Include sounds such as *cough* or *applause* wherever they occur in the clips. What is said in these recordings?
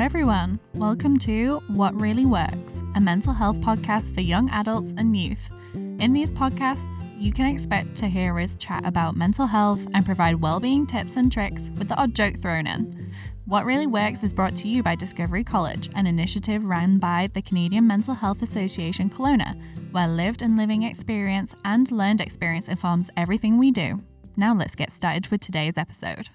everyone. Welcome to What Really Works, a mental health podcast for young adults and youth. In these podcasts, you can expect to hear us chat about mental health and provide well-being tips and tricks with the odd joke thrown in. What Really Works is brought to you by Discovery College, an initiative run by the Canadian Mental Health Association Kelowna, where lived and living experience and learned experience informs everything we do. Now let's get started with today's episode.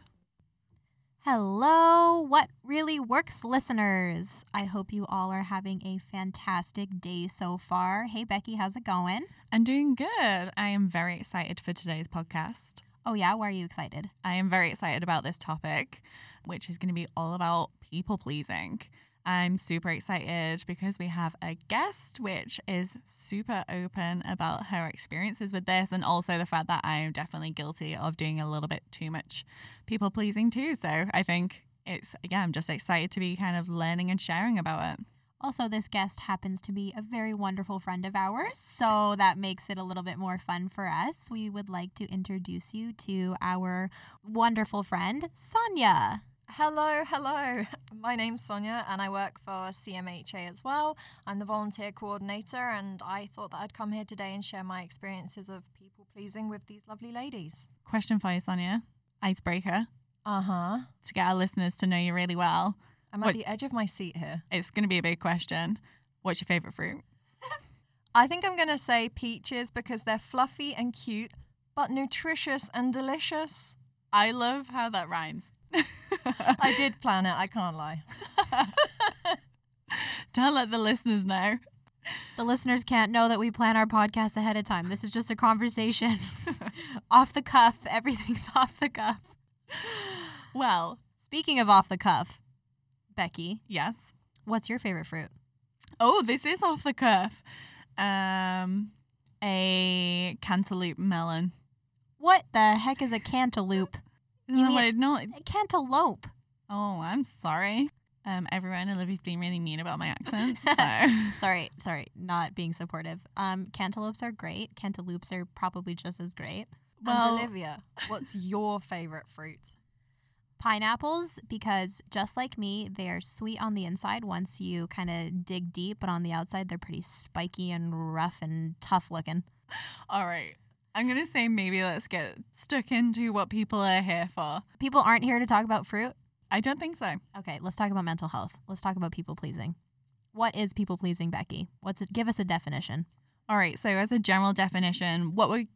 Hello, What Really Works listeners. I hope you all are having a fantastic day so far. Hey, Becky, how's it going? I'm doing good. I am very excited for today's podcast. Oh, yeah, why are you excited? I am very excited about this topic, which is going to be all about people pleasing. I'm super excited because we have a guest which is super open about her experiences with this and also the fact that I am definitely guilty of doing a little bit too much people pleasing too. So I think it's, yeah, I'm just excited to be kind of learning and sharing about it. Also, this guest happens to be a very wonderful friend of ours, so that makes it a little bit more fun for us. We would like to introduce you to our wonderful friend, Sonia. Hello, hello. *laughs* My name's Sonia and I work for CMHA as well. I'm the volunteer coordinator and I thought that I'd come here today and share my experiences of people pleasing with these lovely ladies. Question for you, Sonia. Icebreaker Uh huh. to get our listeners to know you really well. I'm What- at the edge of my seat here. It's going to be a big question. What's your favorite fruit? *laughs* I think I'm going to say peaches because they're fluffy and cute, but nutritious and delicious. I love how that rhymes. *laughs* I did plan it, I can't lie. *laughs* Don't let the listeners know. The listeners can't know that we plan our podcast ahead of time. This is just a conversation *laughs* off the cuff. Everything's *laughs* off the cuff. Well, Speaking of off the cuff, Becky, yes. what's your favorite fruit? Oh, this is off the cuff. Um, a cantaloupe melon. What the heck is a cantaloupe? Isn't You that mean- no? A cantaloupe. Oh, I'm sorry. Um, everyone, Olivia's being really mean about my accent. *laughs* So Sorry, sorry, not being supportive. Um, cantaloupes are great. Cantaloupes are probably just as great. well, and Olivia, what's your favourite fruit? Pineapples, because just like me, they're sweet on the inside once you kind of dig deep, but on the outside, they're pretty spiky and rough and tough looking. all right. I'm gonna say maybe let's get stuck into what people are here for. People aren't here to talk about fruit. I don't think so. Okay, let's talk about mental health. Let's talk about people pleasing. What is people pleasing, Becky? What's it? Give us a definition. All right. So, as a general definition, what we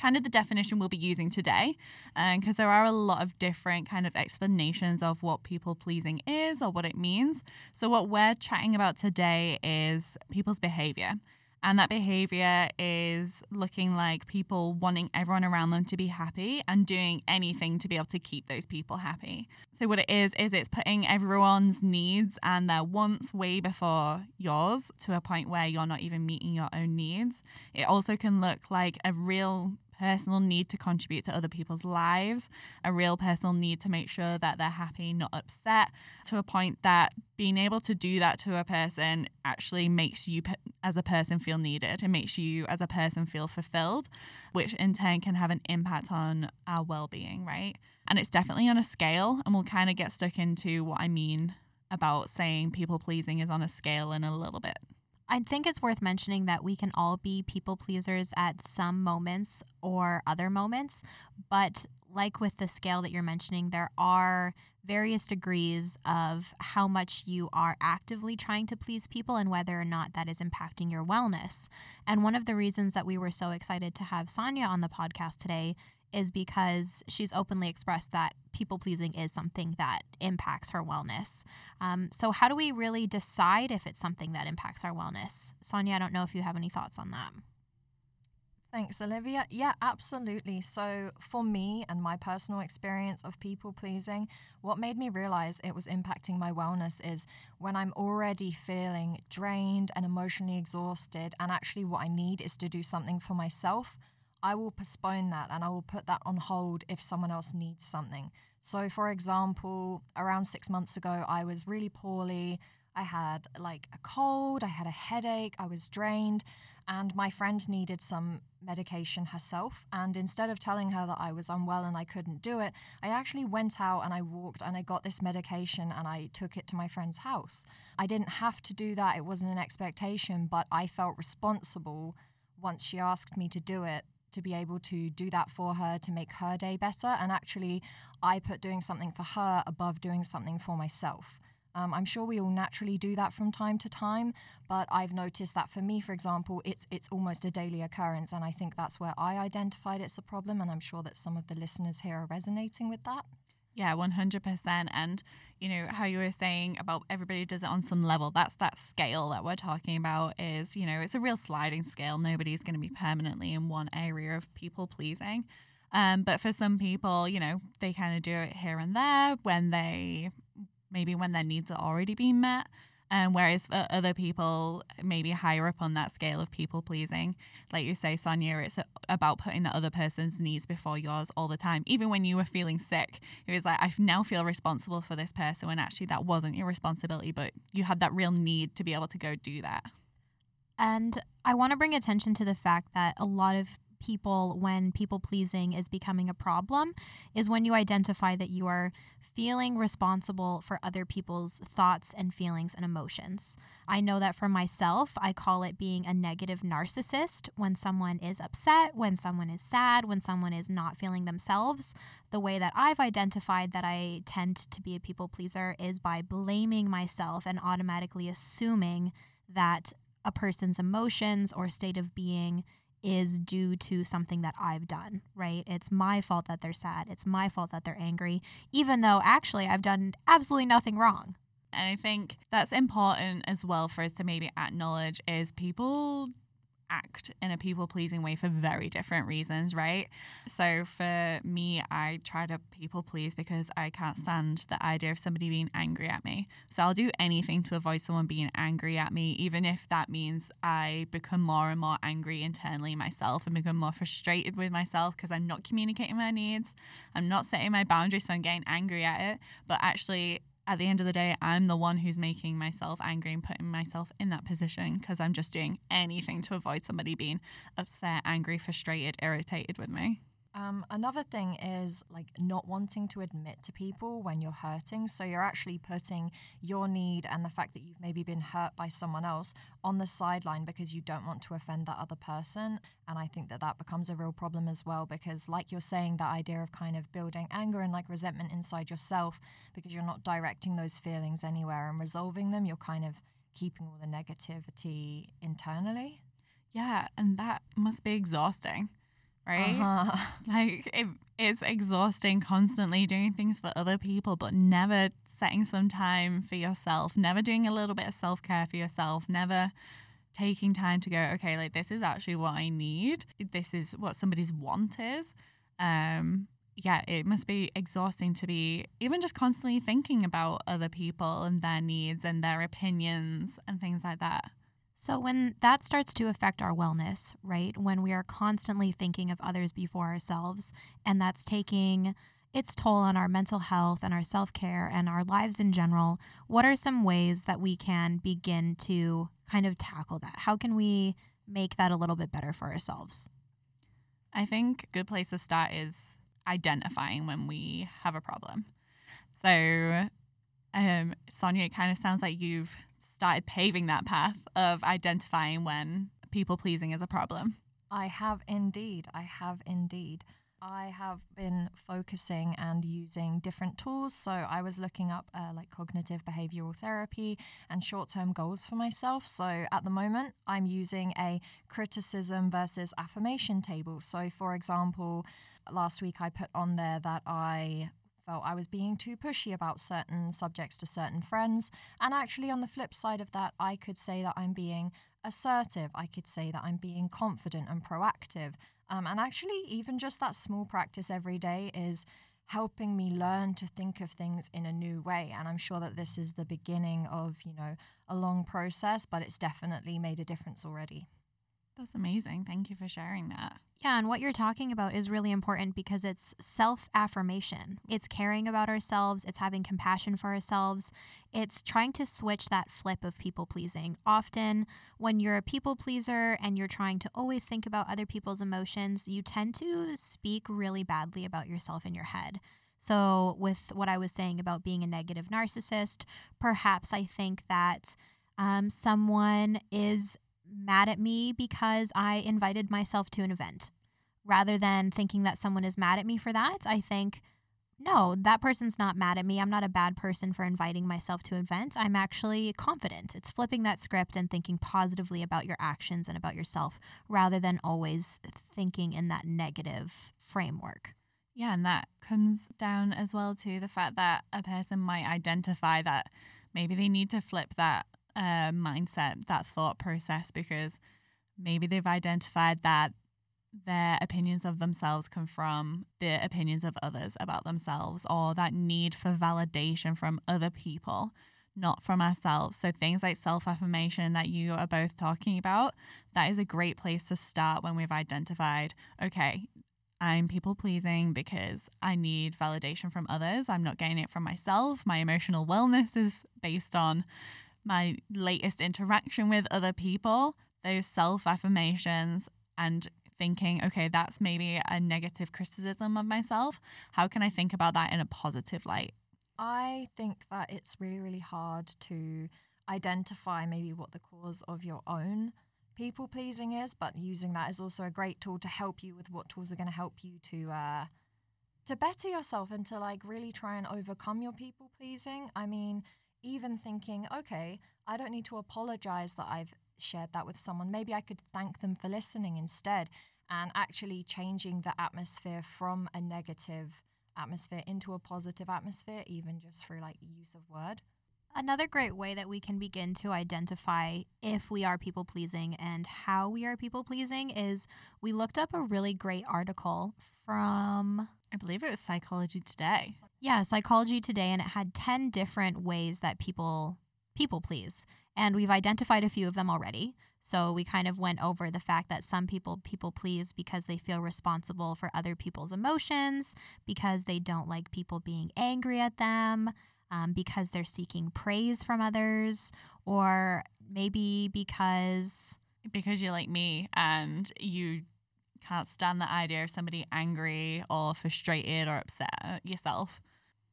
kind of the definition we'll be using today, uh, because there are a lot of different kind of explanations of what people pleasing is or what it means. So, what we're chatting about today is people's behavior. And that behavior is looking like people wanting everyone around them to be happy and doing anything to be able to keep those people happy. So, what it is, is it's putting everyone's needs and their wants way before yours to a point where you're not even meeting your own needs. It also can look like a real personal need to contribute to other people's lives, a real personal need to make sure that they're happy, not upset, to a point that being able to do that to a person actually makes you as a person feel needed. It makes you as a person feel fulfilled, which in turn can have an impact on our well being, right? And it's definitely on a scale, and we'll kind of get stuck into what I mean about saying people pleasing is on a scale in a little bit. I think it's worth mentioning that we can all be people pleasers at some moments or other moments, but like with the scale that you're mentioning, there are various degrees of how much you are actively trying to please people and whether or not that is impacting your wellness. And one of the reasons that we were so excited to have Sonia on the podcast today is because she's openly expressed that people pleasing is something that impacts her wellness. Um, so, how do we really decide if it's something that impacts our wellness? Sonia, I don't know if you have any thoughts on that. Thanks, Olivia. Yeah, absolutely. So, for me and my personal experience of people pleasing, what made me realize it was impacting my wellness is when I'm already feeling drained and emotionally exhausted, and actually what I need is to do something for myself. I will postpone that and I will put that on hold if someone else needs something. So, for example, around six months ago, I was really poorly. I had like a cold, I had a headache, I was drained. And my friend needed some medication herself. And instead of telling her that I was unwell and I couldn't do it, I actually went out and I walked and I got this medication and I took it to my friend's house. I didn't have to do that, it wasn't an expectation, but I felt responsible once she asked me to do it to be able to do that for her to make her day better. And actually, I put doing something for her above doing something for myself. Um, I'm sure we all naturally do that from time to time, but I've noticed that for me, for example, it's it's almost a daily occurrence, and I think that's where I identified it's a problem, and I'm sure that some of the listeners here are resonating with that. Yeah, 100%. And, you know, how you were saying about everybody does it on some level, that's that scale that we're talking about is, you know, it's a real sliding scale. Nobody's going to be permanently in one area of people pleasing. Um, but for some people, you know, they kind of do it here and there when they maybe when their needs are already being met. Um, whereas for other people, maybe higher up on that scale of people pleasing, like you say, Sonia, it's about putting the other person's needs before yours all the time. Even when you were feeling sick, it was like, I now feel responsible for this person when actually that wasn't your responsibility, but you had that real need to be able to go do that. And I want to bring attention to the fact that a lot of people when people pleasing is becoming a problem is when you identify that you are feeling responsible for other people's thoughts and feelings and emotions. I know that for myself, I call it being a negative narcissist when someone is upset, when someone is sad, when someone is not feeling themselves. The way that I've identified that I tend to be a people pleaser is by blaming myself and automatically assuming that a person's emotions or state of being is due to something that I've done, right? It's my fault that they're sad. It's my fault that they're angry, even though actually I've done absolutely nothing wrong. And I think that's important as well for us to maybe acknowledge is people act in a people pleasing way for very different reasons, right? So for me, I try to people please because I can't stand the idea of somebody being angry at me. So I'll do anything to avoid someone being angry at me, even if that means I become more and more angry internally myself and become more frustrated with myself because I'm not communicating my needs. I'm not setting my boundaries, so I'm getting angry at it. But actually, at the end of the day, I'm the one who's making myself angry and putting myself in that position because I'm just doing anything to avoid somebody being upset, angry, frustrated, irritated with me. Um, another thing is like not wanting to admit to people when you're hurting. So you're actually putting your need and the fact that you've maybe been hurt by someone else on the sideline because you don't want to offend that other person. And I think that that becomes a real problem as well because, like you're saying, that idea of kind of building anger and like resentment inside yourself because you're not directing those feelings anywhere and resolving them, you're kind of keeping all the negativity internally. Yeah, and that must be exhausting right? Uh-huh. *laughs* Like it, it's exhausting constantly doing things for other people, but never setting some time for yourself, never doing a little bit of self care for yourself, never taking time to go, okay, like this is actually what I need. This is what somebody's want is. Um, yeah, it must be exhausting to be even just constantly thinking about other people and their needs and their opinions and things like that. So, when that starts to affect our wellness, right, when we are constantly thinking of others before ourselves, and that's taking its toll on our mental health and our self care and our lives in general, what are some ways that we can begin to kind of tackle that? How can we make that a little bit better for ourselves? I think a good place to start is identifying when we have a problem. So, um, Sonia, it kind of sounds like you've started paving that path of identifying when people pleasing is a problem. I have indeed. I have indeed. I have been focusing and using different tools. So I was looking up uh, like cognitive behavioral therapy and short term goals for myself. So at the moment, I'm using a criticism versus affirmation table. So, for example, last week I put on there that I felt I was being too pushy about certain subjects to certain friends. And actually, on the flip side of that, I could say that I'm being assertive. I could say that I'm being confident and proactive. Um, and actually, even just that small practice every day is helping me learn to think of things in a new way. And I'm sure that this is the beginning of, you know, a long process, but it's definitely made a difference already. That's amazing. Thank you for sharing that. Yeah, and what you're talking about is really important because it's self affirmation. It's caring about ourselves, it's having compassion for ourselves, it's trying to switch that flip of people pleasing. Often, when you're a people pleaser and you're trying to always think about other people's emotions, you tend to speak really badly about yourself in your head. So, with what I was saying about being a negative narcissist, perhaps I think that um, someone is mad at me because I invited myself to an event. Rather than thinking that someone is mad at me for that, I think, no, that person's not mad at me. I'm not a bad person for inviting myself to an event. I'm actually confident. It's flipping that script and thinking positively about your actions and about yourself rather than always thinking in that negative framework. Yeah, and that comes down as well to the fact that a person might identify that maybe they need to flip that uh, mindset, that thought process, because maybe they've identified that their opinions of themselves come from the opinions of others about themselves or that need for validation from other people, not from ourselves. So, things like self affirmation that you are both talking about, that is a great place to start when we've identified, okay, I'm people pleasing because I need validation from others. I'm not getting it from myself. My emotional wellness is based on my latest interaction with other people, those self affirmations, and thinking, okay, that's maybe a negative criticism of myself. How can I think about that in a positive light? I think that it's really, really hard to identify maybe what the cause of your own people pleasing is, but using that is also a great tool to help you with what tools are going to help you to uh, to better yourself and to like really try and overcome your people pleasing. I mean, even thinking, okay, I don't need to apologize that I've shared that with someone. Maybe I could thank them for listening instead and actually changing the atmosphere from a negative atmosphere into a positive atmosphere, even just through like use of word. Another great way that we can begin to identify if we are people pleasing and how we are people pleasing is we looked up a really great article from believe it was Psychology Today. Yeah, Psychology Today and it had 10 different ways that people people please. And we've identified a few of them already. So we kind of went over the fact that some people people please because they feel responsible for other people's emotions, because they don't like people being angry at them, um, because they're seeking praise from others, or maybe because because you're like me and you can't stand the idea of somebody angry or frustrated or upset yourself.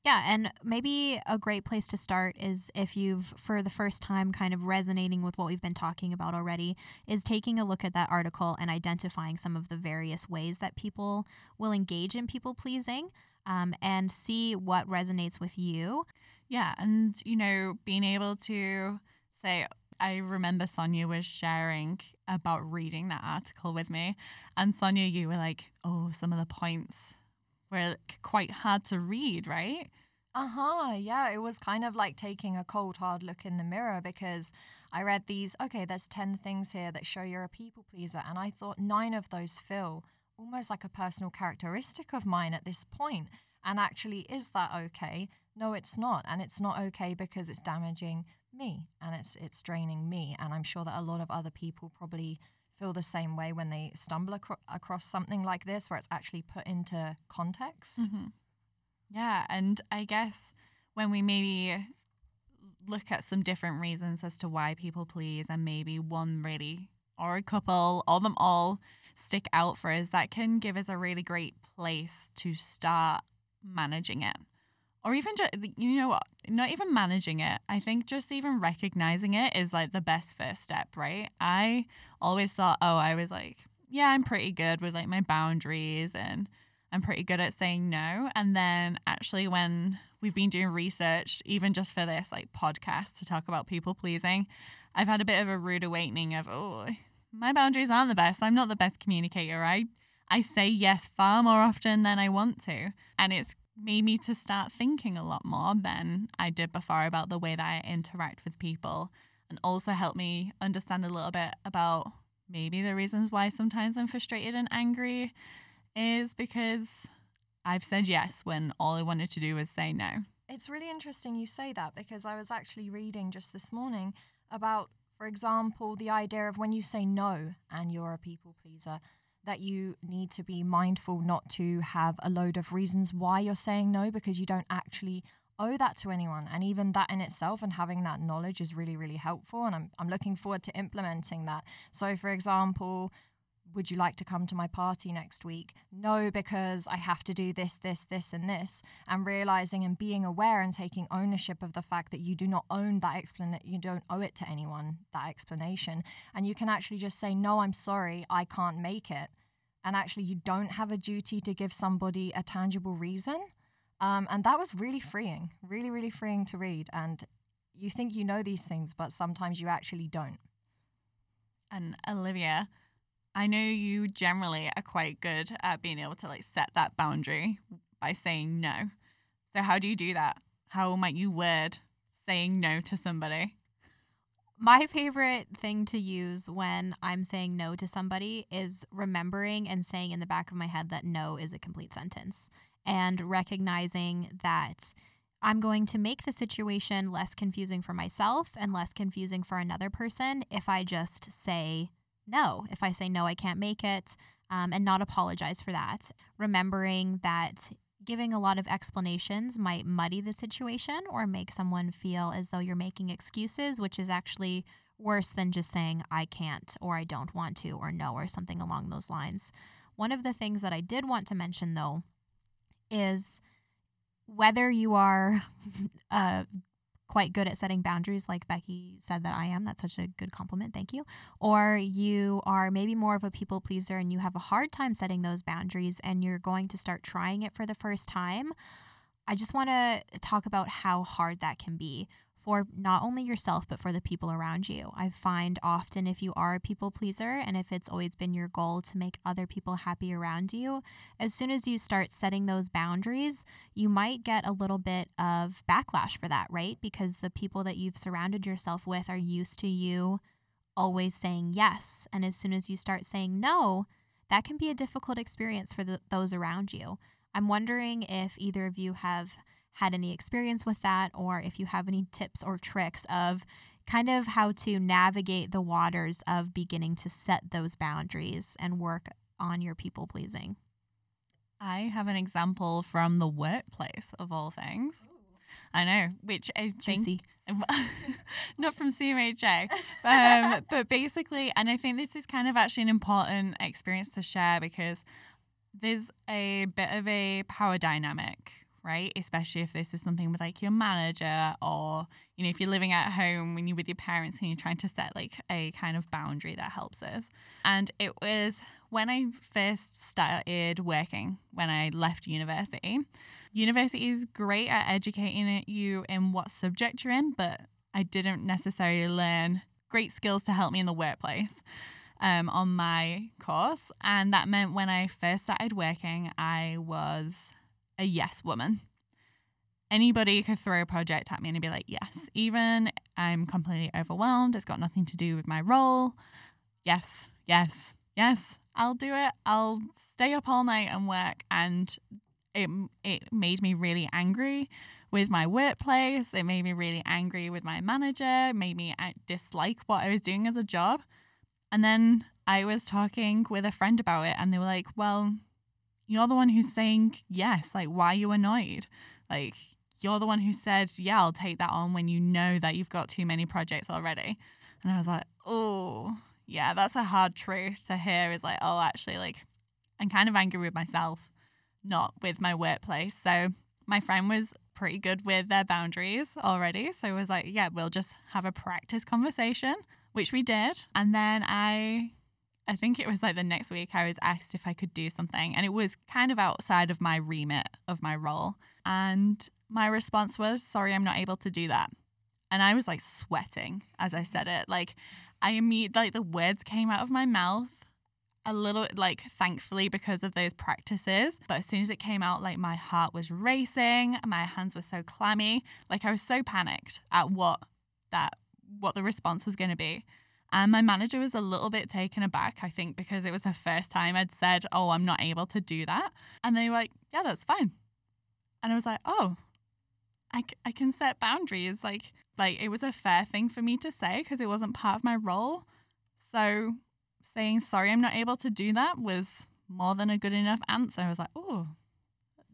Yeah, and maybe a great place to start is if you've, for the first time, kind of resonating with what we've been talking about already, is taking a look at that article and identifying some of the various ways that people will engage in people pleasing um, and see what resonates with you. Yeah, and, you know, being able to say, I remember Sonia was sharing about reading that article with me. And Sonia, you were like, oh, some of the points were quite hard to read, right? Uh huh. Yeah, it was kind of like taking a cold, hard look in the mirror because I read these, okay, there's 10 things here that show you're a people pleaser. And I thought nine of those feel almost like a personal characteristic of mine at this point. And actually, is that okay? No, it's not. And it's not okay because it's damaging me and it's it's draining me and i'm sure that a lot of other people probably feel the same way when they stumble acro- across something like this where it's actually put into context. Mm-hmm. yeah and i guess when we maybe look at some different reasons as to why people please and maybe one really or a couple or them all stick out for us that can give us a really great place to start managing it. Or even just you know what not even managing it. I think just even recognizing it is like the best first step right? I always thought oh i was like yeah i'm pretty good with like my boundaries and i'm pretty good at saying no. And then actually when we've been doing research even just for this like podcast to talk about people pleasing i've had a bit of a rude awakening of oh my boundaries aren't the best. I'm not the best communicator. I i say yes far more often than i want to. And it's made me to start thinking a lot more than I did before about the way that I interact with people and also helped me understand a little bit about maybe the reasons why sometimes I'm frustrated and angry is because I've said yes when all I wanted to do was say no. It's really interesting you say that because I was actually reading just this morning about, for example, the idea of when you say no and you're a people pleaser, that you need to be mindful not to have a load of reasons why you're saying no because you don't actually owe that to anyone. And even that in itself and having that knowledge is really, really helpful. And I'm, I'm looking forward to implementing that. So, for example, would you like to come to my party next week? No, because I have to do this, this, this, and this. And realizing and being aware and taking ownership of the fact that you do not own that explanation, you don't owe it to anyone, that explanation. And you can actually just say, No, I'm sorry, I can't make it. And actually, you don't have a duty to give somebody a tangible reason. Um, and that was really freeing, really, really freeing to read. And you think you know these things, but sometimes you actually don't. And Olivia, I know you generally are quite good at being able to like set that boundary by saying no. So how do you do that? How might you word saying no to somebody? My favorite thing to use when I'm saying no to somebody is remembering and saying in the back of my head that no is a complete sentence and recognizing that I'm going to make the situation less confusing for myself and less confusing for another person if I just say no. If I say no, I can't make it, um, and not apologize for that. Remembering that giving a lot of explanations might muddy the situation or make someone feel as though you're making excuses, which is actually worse than just saying, I can't, or I don't want to, or no, or something along those lines. One of the things that I did want to mention, though, is whether you are *laughs* uh, quite good at setting boundaries, like Becky said that I am. That's such a good compliment. Thank you. Or you are maybe more of a people pleaser and you have a hard time setting those boundaries and you're going to start trying it for the first time. I just want to talk about how hard that can be for not only yourself, but for the people around you. I find often if you are a people pleaser and if it's always been your goal to make other people happy around you, as soon as you start setting those boundaries, you might get a little bit of backlash for that, right? Because the people that you've surrounded yourself with are used to you always saying yes. And as soon as you start saying no, that can be a difficult experience for the, those around you. I'm wondering if either of you have had any experience with that or if you have any tips or tricks of kind of how to navigate the waters of beginning to set those boundaries and work on your people pleasing. I have an example from the workplace of all things. I know, which I Juicy. think *laughs* not from CMHA, um, but basically, and I think this is kind of actually an important experience to share because there's a bit of a power dynamic right? Especially if this is something with like your manager or, you know, if you're living at home when you're with your parents and you're trying to set like a kind of boundary that helps us. And it was when I first started working, when I left university. University is great at educating you in what subject you're in, but I didn't necessarily learn great skills to help me in the workplace. Um, on my course. And that meant when I first started working, I was a yes woman. Anybody could throw a project at me and be like, yes. Even I'm completely overwhelmed, it's got nothing to do with my role. Yes, yes, yes, I'll do it. I'll stay up all night and work. And it, it made me really angry with my workplace. It made me really angry with my manager. It made me uh, dislike what I was doing as a job. And then I was talking with a friend about it, and they were like, well, you're the one who's saying yes. Like, why are you annoyed? Like, you're the one who said, yeah, I'll take that on when you know that you've got too many projects already. And I was like, oh, yeah, that's a hard truth to hear is like, oh, actually, like, I'm kind of angry with myself, not with my workplace. So my friend was pretty good with their boundaries already. So I was like, yeah, we'll just have a practice conversation, which we did. And then I I think it was like the next week I was asked if I could do something, and it was kind of outside of my remit of my role. And my response was, Sorry, I'm not able to do that. And I was like sweating as I said it. Like, I immediately, like, the words came out of my mouth a little, like, thankfully because of those practices. But as soon as it came out, like, my heart was racing, my hands were so clammy. Like, I was so panicked at what that, what the response was going to be. And my manager was a little bit taken aback, I think, because it was the first time I'd said, Oh, I'm not able to do that. And they were like, Yeah, that's fine. And I was like, Oh, I, I can set boundaries. Like, like it was a fair thing for me to say because it wasn't part of my role. So saying, sorry, I'm not able to do that was more than a good enough answer. I was like, oh,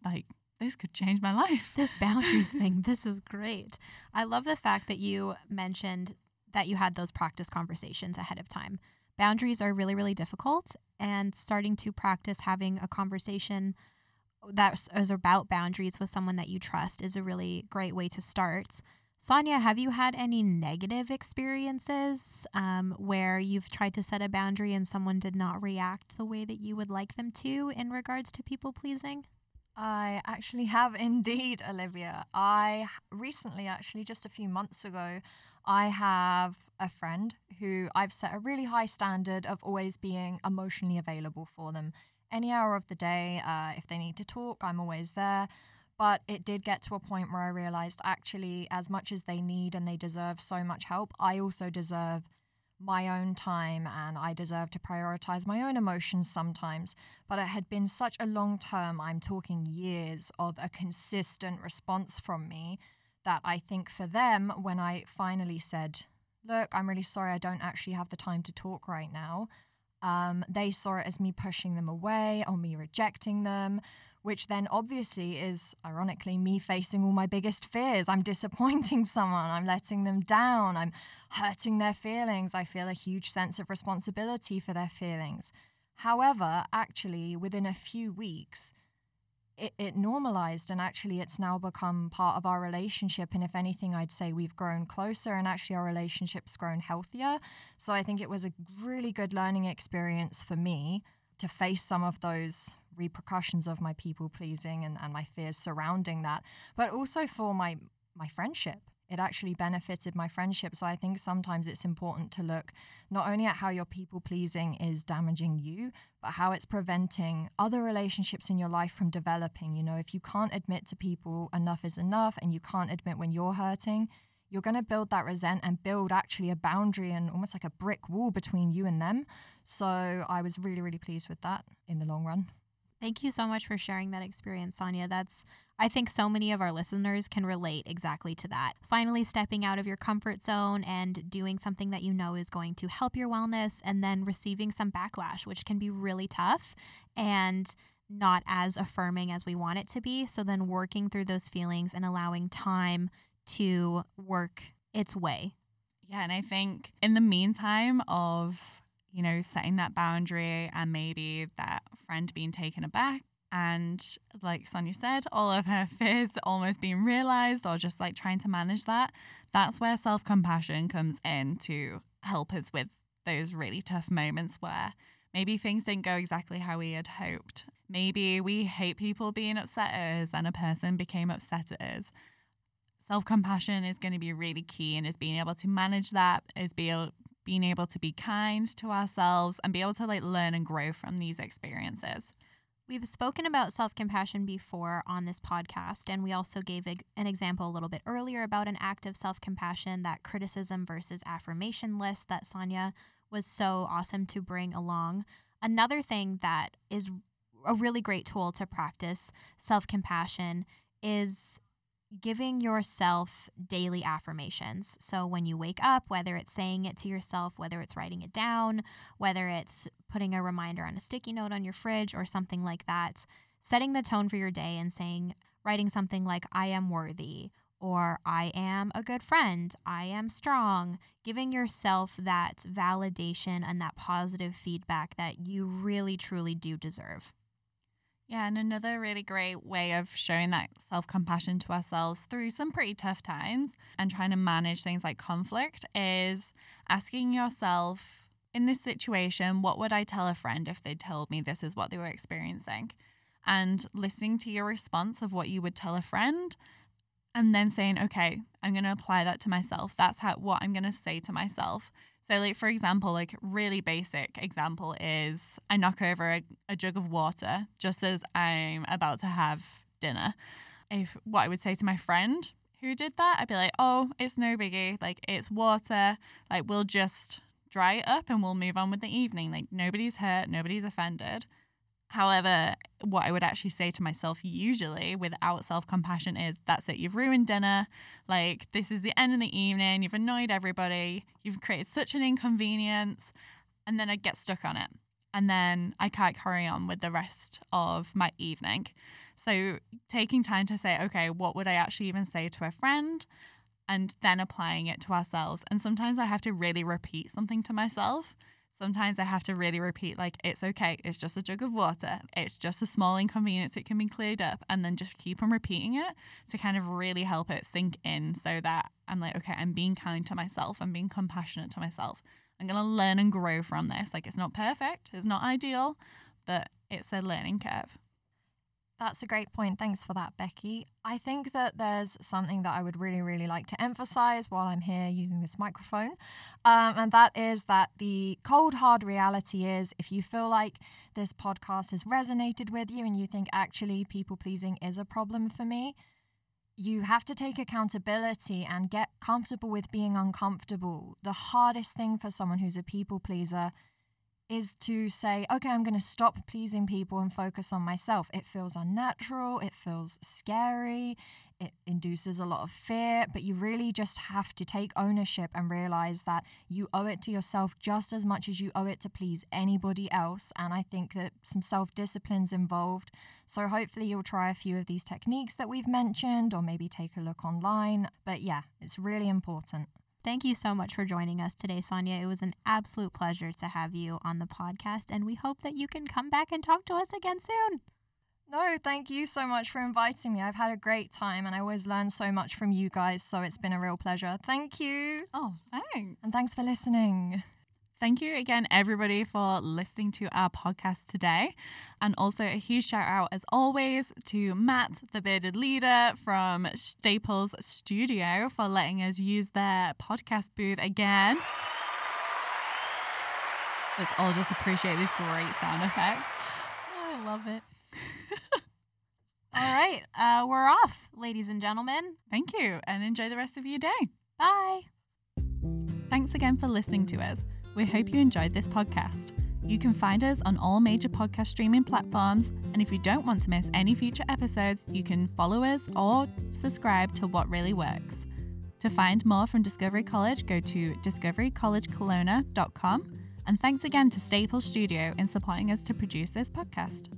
like this could change my *laughs* life. This boundaries thing, this is great. I love the fact that you mentioned that you had those practice conversations ahead of time. Boundaries are really, really difficult, and starting to practice having a conversation that is about boundaries with someone that you trust is a really great way to start. Sonia, have you had any negative experiences um, where you've tried to set a boundary and someone did not react the way that you would like them to in regards to people pleasing? I actually have indeed, Olivia. I recently, actually, just a few months ago, I have a friend who I've set a really high standard of always being emotionally available for them. Any hour of the day, uh, if they need to talk, I'm always there. But it did get to a point where I realized actually, as much as they need and they deserve so much help, I also deserve my own time and I deserve to prioritize my own emotions sometimes. But it had been such a long term, I'm talking years, of a consistent response from me that I think for them, when I finally said, Look, I'm really sorry, I don't actually have the time to talk right now, um, they saw it as me pushing them away or me rejecting them, which then obviously is ironically me facing all my biggest fears. I'm *laughs* disappointing someone, I'm letting them down, I'm hurting their feelings. I feel a huge sense of responsibility for their feelings. However, actually, within a few weeks, it, it normalized and actually it's now become part of our relationship. And if anything, I'd say we've grown closer and actually our relationship's grown healthier. So I think it was a really good learning experience for me to face some of those repercussions of my people pleasing and, and my fears surrounding that, but also for my my friendship. It actually benefited my friendship. So I think sometimes it's important to look not only at how your people pleasing is damaging you, but how it's preventing other relationships in your life from developing. You know, if you can't admit to people enough is enough and you can't admit when you're hurting, you're going to build that resent and build actually a boundary and almost like a brick wall between you and them. So I was really, really pleased with that in the long run. Thank you so much for sharing that experience, Sonia. That's, I think so many of our listeners can relate exactly to that. Finally, stepping out of your comfort zone and doing something that you know is going to help your wellness, and then receiving some backlash, which can be really tough and not as affirming as we want it to be. So, then working through those feelings and allowing time to work its way. Yeah. And I think in the meantime of you know, setting that boundary and maybe that friend being taken aback. And like Sonia said, all of her *laughs* fears almost being realized or just like trying to manage that. That's where self compassion comes in to help us with those really tough moments where maybe things didn't go exactly how we had hoped. Maybe we hate people being upset at us and a person became upset at us. Self compassion is going to be really key and is being able to manage that, is be able, being able to be kind to ourselves and be able to like learn and grow from these experiences. We've spoken about self compassion before on this podcast, and we also gave an example a little bit earlier about an act of self compassion, that criticism versus affirmation list that Sonia was so awesome to bring along. Another thing that is a really great tool to practice self compassion is giving yourself daily affirmations. So when you wake up, whether it's saying it to yourself, whether it's writing it down, whether it's putting a reminder on a sticky note on your fridge or something like that, setting the tone for your day and saying, writing something like, I am worthy or I am a good friend, I am strong, giving yourself that validation and that positive feedback that you really truly do deserve. Yeah, and another really great way of showing that self compassion to ourselves through some pretty tough times and trying to manage things like conflict is asking yourself in this situation, what would I tell a friend if they told me this is what they were experiencing? And listening to your response of what you would tell a friend and then saying, okay, I'm going to apply that to myself. That's how what I'm going to say to myself. So, like for example, like really basic example is I knock over a, a jug of water just as I'm about to have dinner. If what I would say to my friend who did that, I'd be like, "Oh, it's no biggie. Like it's water. Like we'll just dry it up and we'll move on with the evening. Like nobody's hurt, nobody's offended." However, what I would actually say to myself usually without self compassion is that's it, you've ruined dinner. Like, this is the end of the evening. You've annoyed everybody. You've created such an inconvenience. and then I get stuck on it. And then I can't carry on with the rest of my evening. So, taking time to say, okay, what would I actually even say to a friend? And then applying it to ourselves. And sometimes I have to really repeat something to myself. Sometimes I have to really repeat, like, it's okay, it's just a jug of water, it's just a small inconvenience, it can be cleared up, and then just keep on repeating it to kind of really help it sink in so that I'm like, okay, I'm being kind to myself, I'm being compassionate to myself. I'm to learn and grow from this. Like, it's not perfect, it's not ideal, but it's a learning curve. That's a great point. Thanks for that, Becky. I think that there's something that I would really, really like to emphasize while I'm here using this microphone. Um, and that is that the cold, hard reality is if you feel like this podcast has resonated with you and you think actually people pleasing is a problem for me, you have to take accountability and get comfortable with being uncomfortable. The hardest thing for someone who's a people pleaser is to say, okay, I'm going to stop pleasing people and focus on myself. It feels unnatural, it feels scary, it induces a lot of fear, but you really just have to take ownership and realize that you owe it to yourself just as much as you owe it to please anybody else. And I think that some self discipline's involved. So hopefully you'll try a few of these techniques that we've mentioned or maybe take a look online. But yeah, it's really important. Thank you so much for joining us today, Sonia. It was an absolute pleasure to have you on the podcast, and we hope that you can come back and talk to us again soon. No, thank you so much for inviting me. I've had a great time and I always learn so much from you guys, so it's been a real pleasure. Thank you. Oh, thanks. And thanks for listening. Thank you again, everybody, for listening to our podcast today. And also a huge shout out, as always, to Matt, the bearded leader from Staples Studio, for letting us use their podcast booth again. Let's all just appreciate these great sound effects. Oh, I love it. *laughs* all right, uh, we're off, ladies and gentlemen. Thank you, and enjoy the rest of your day. Bye. Thanks again for listening to us. We hope you enjoyed this podcast. You can find us on all major podcast streaming platforms, and if you don't want to miss any future episodes, you can follow us or subscribe to What Really Works. To find more from Discovery College, go to discoverycollegekelowna.com. And thanks again to Staples Studio in supporting us to produce this podcast.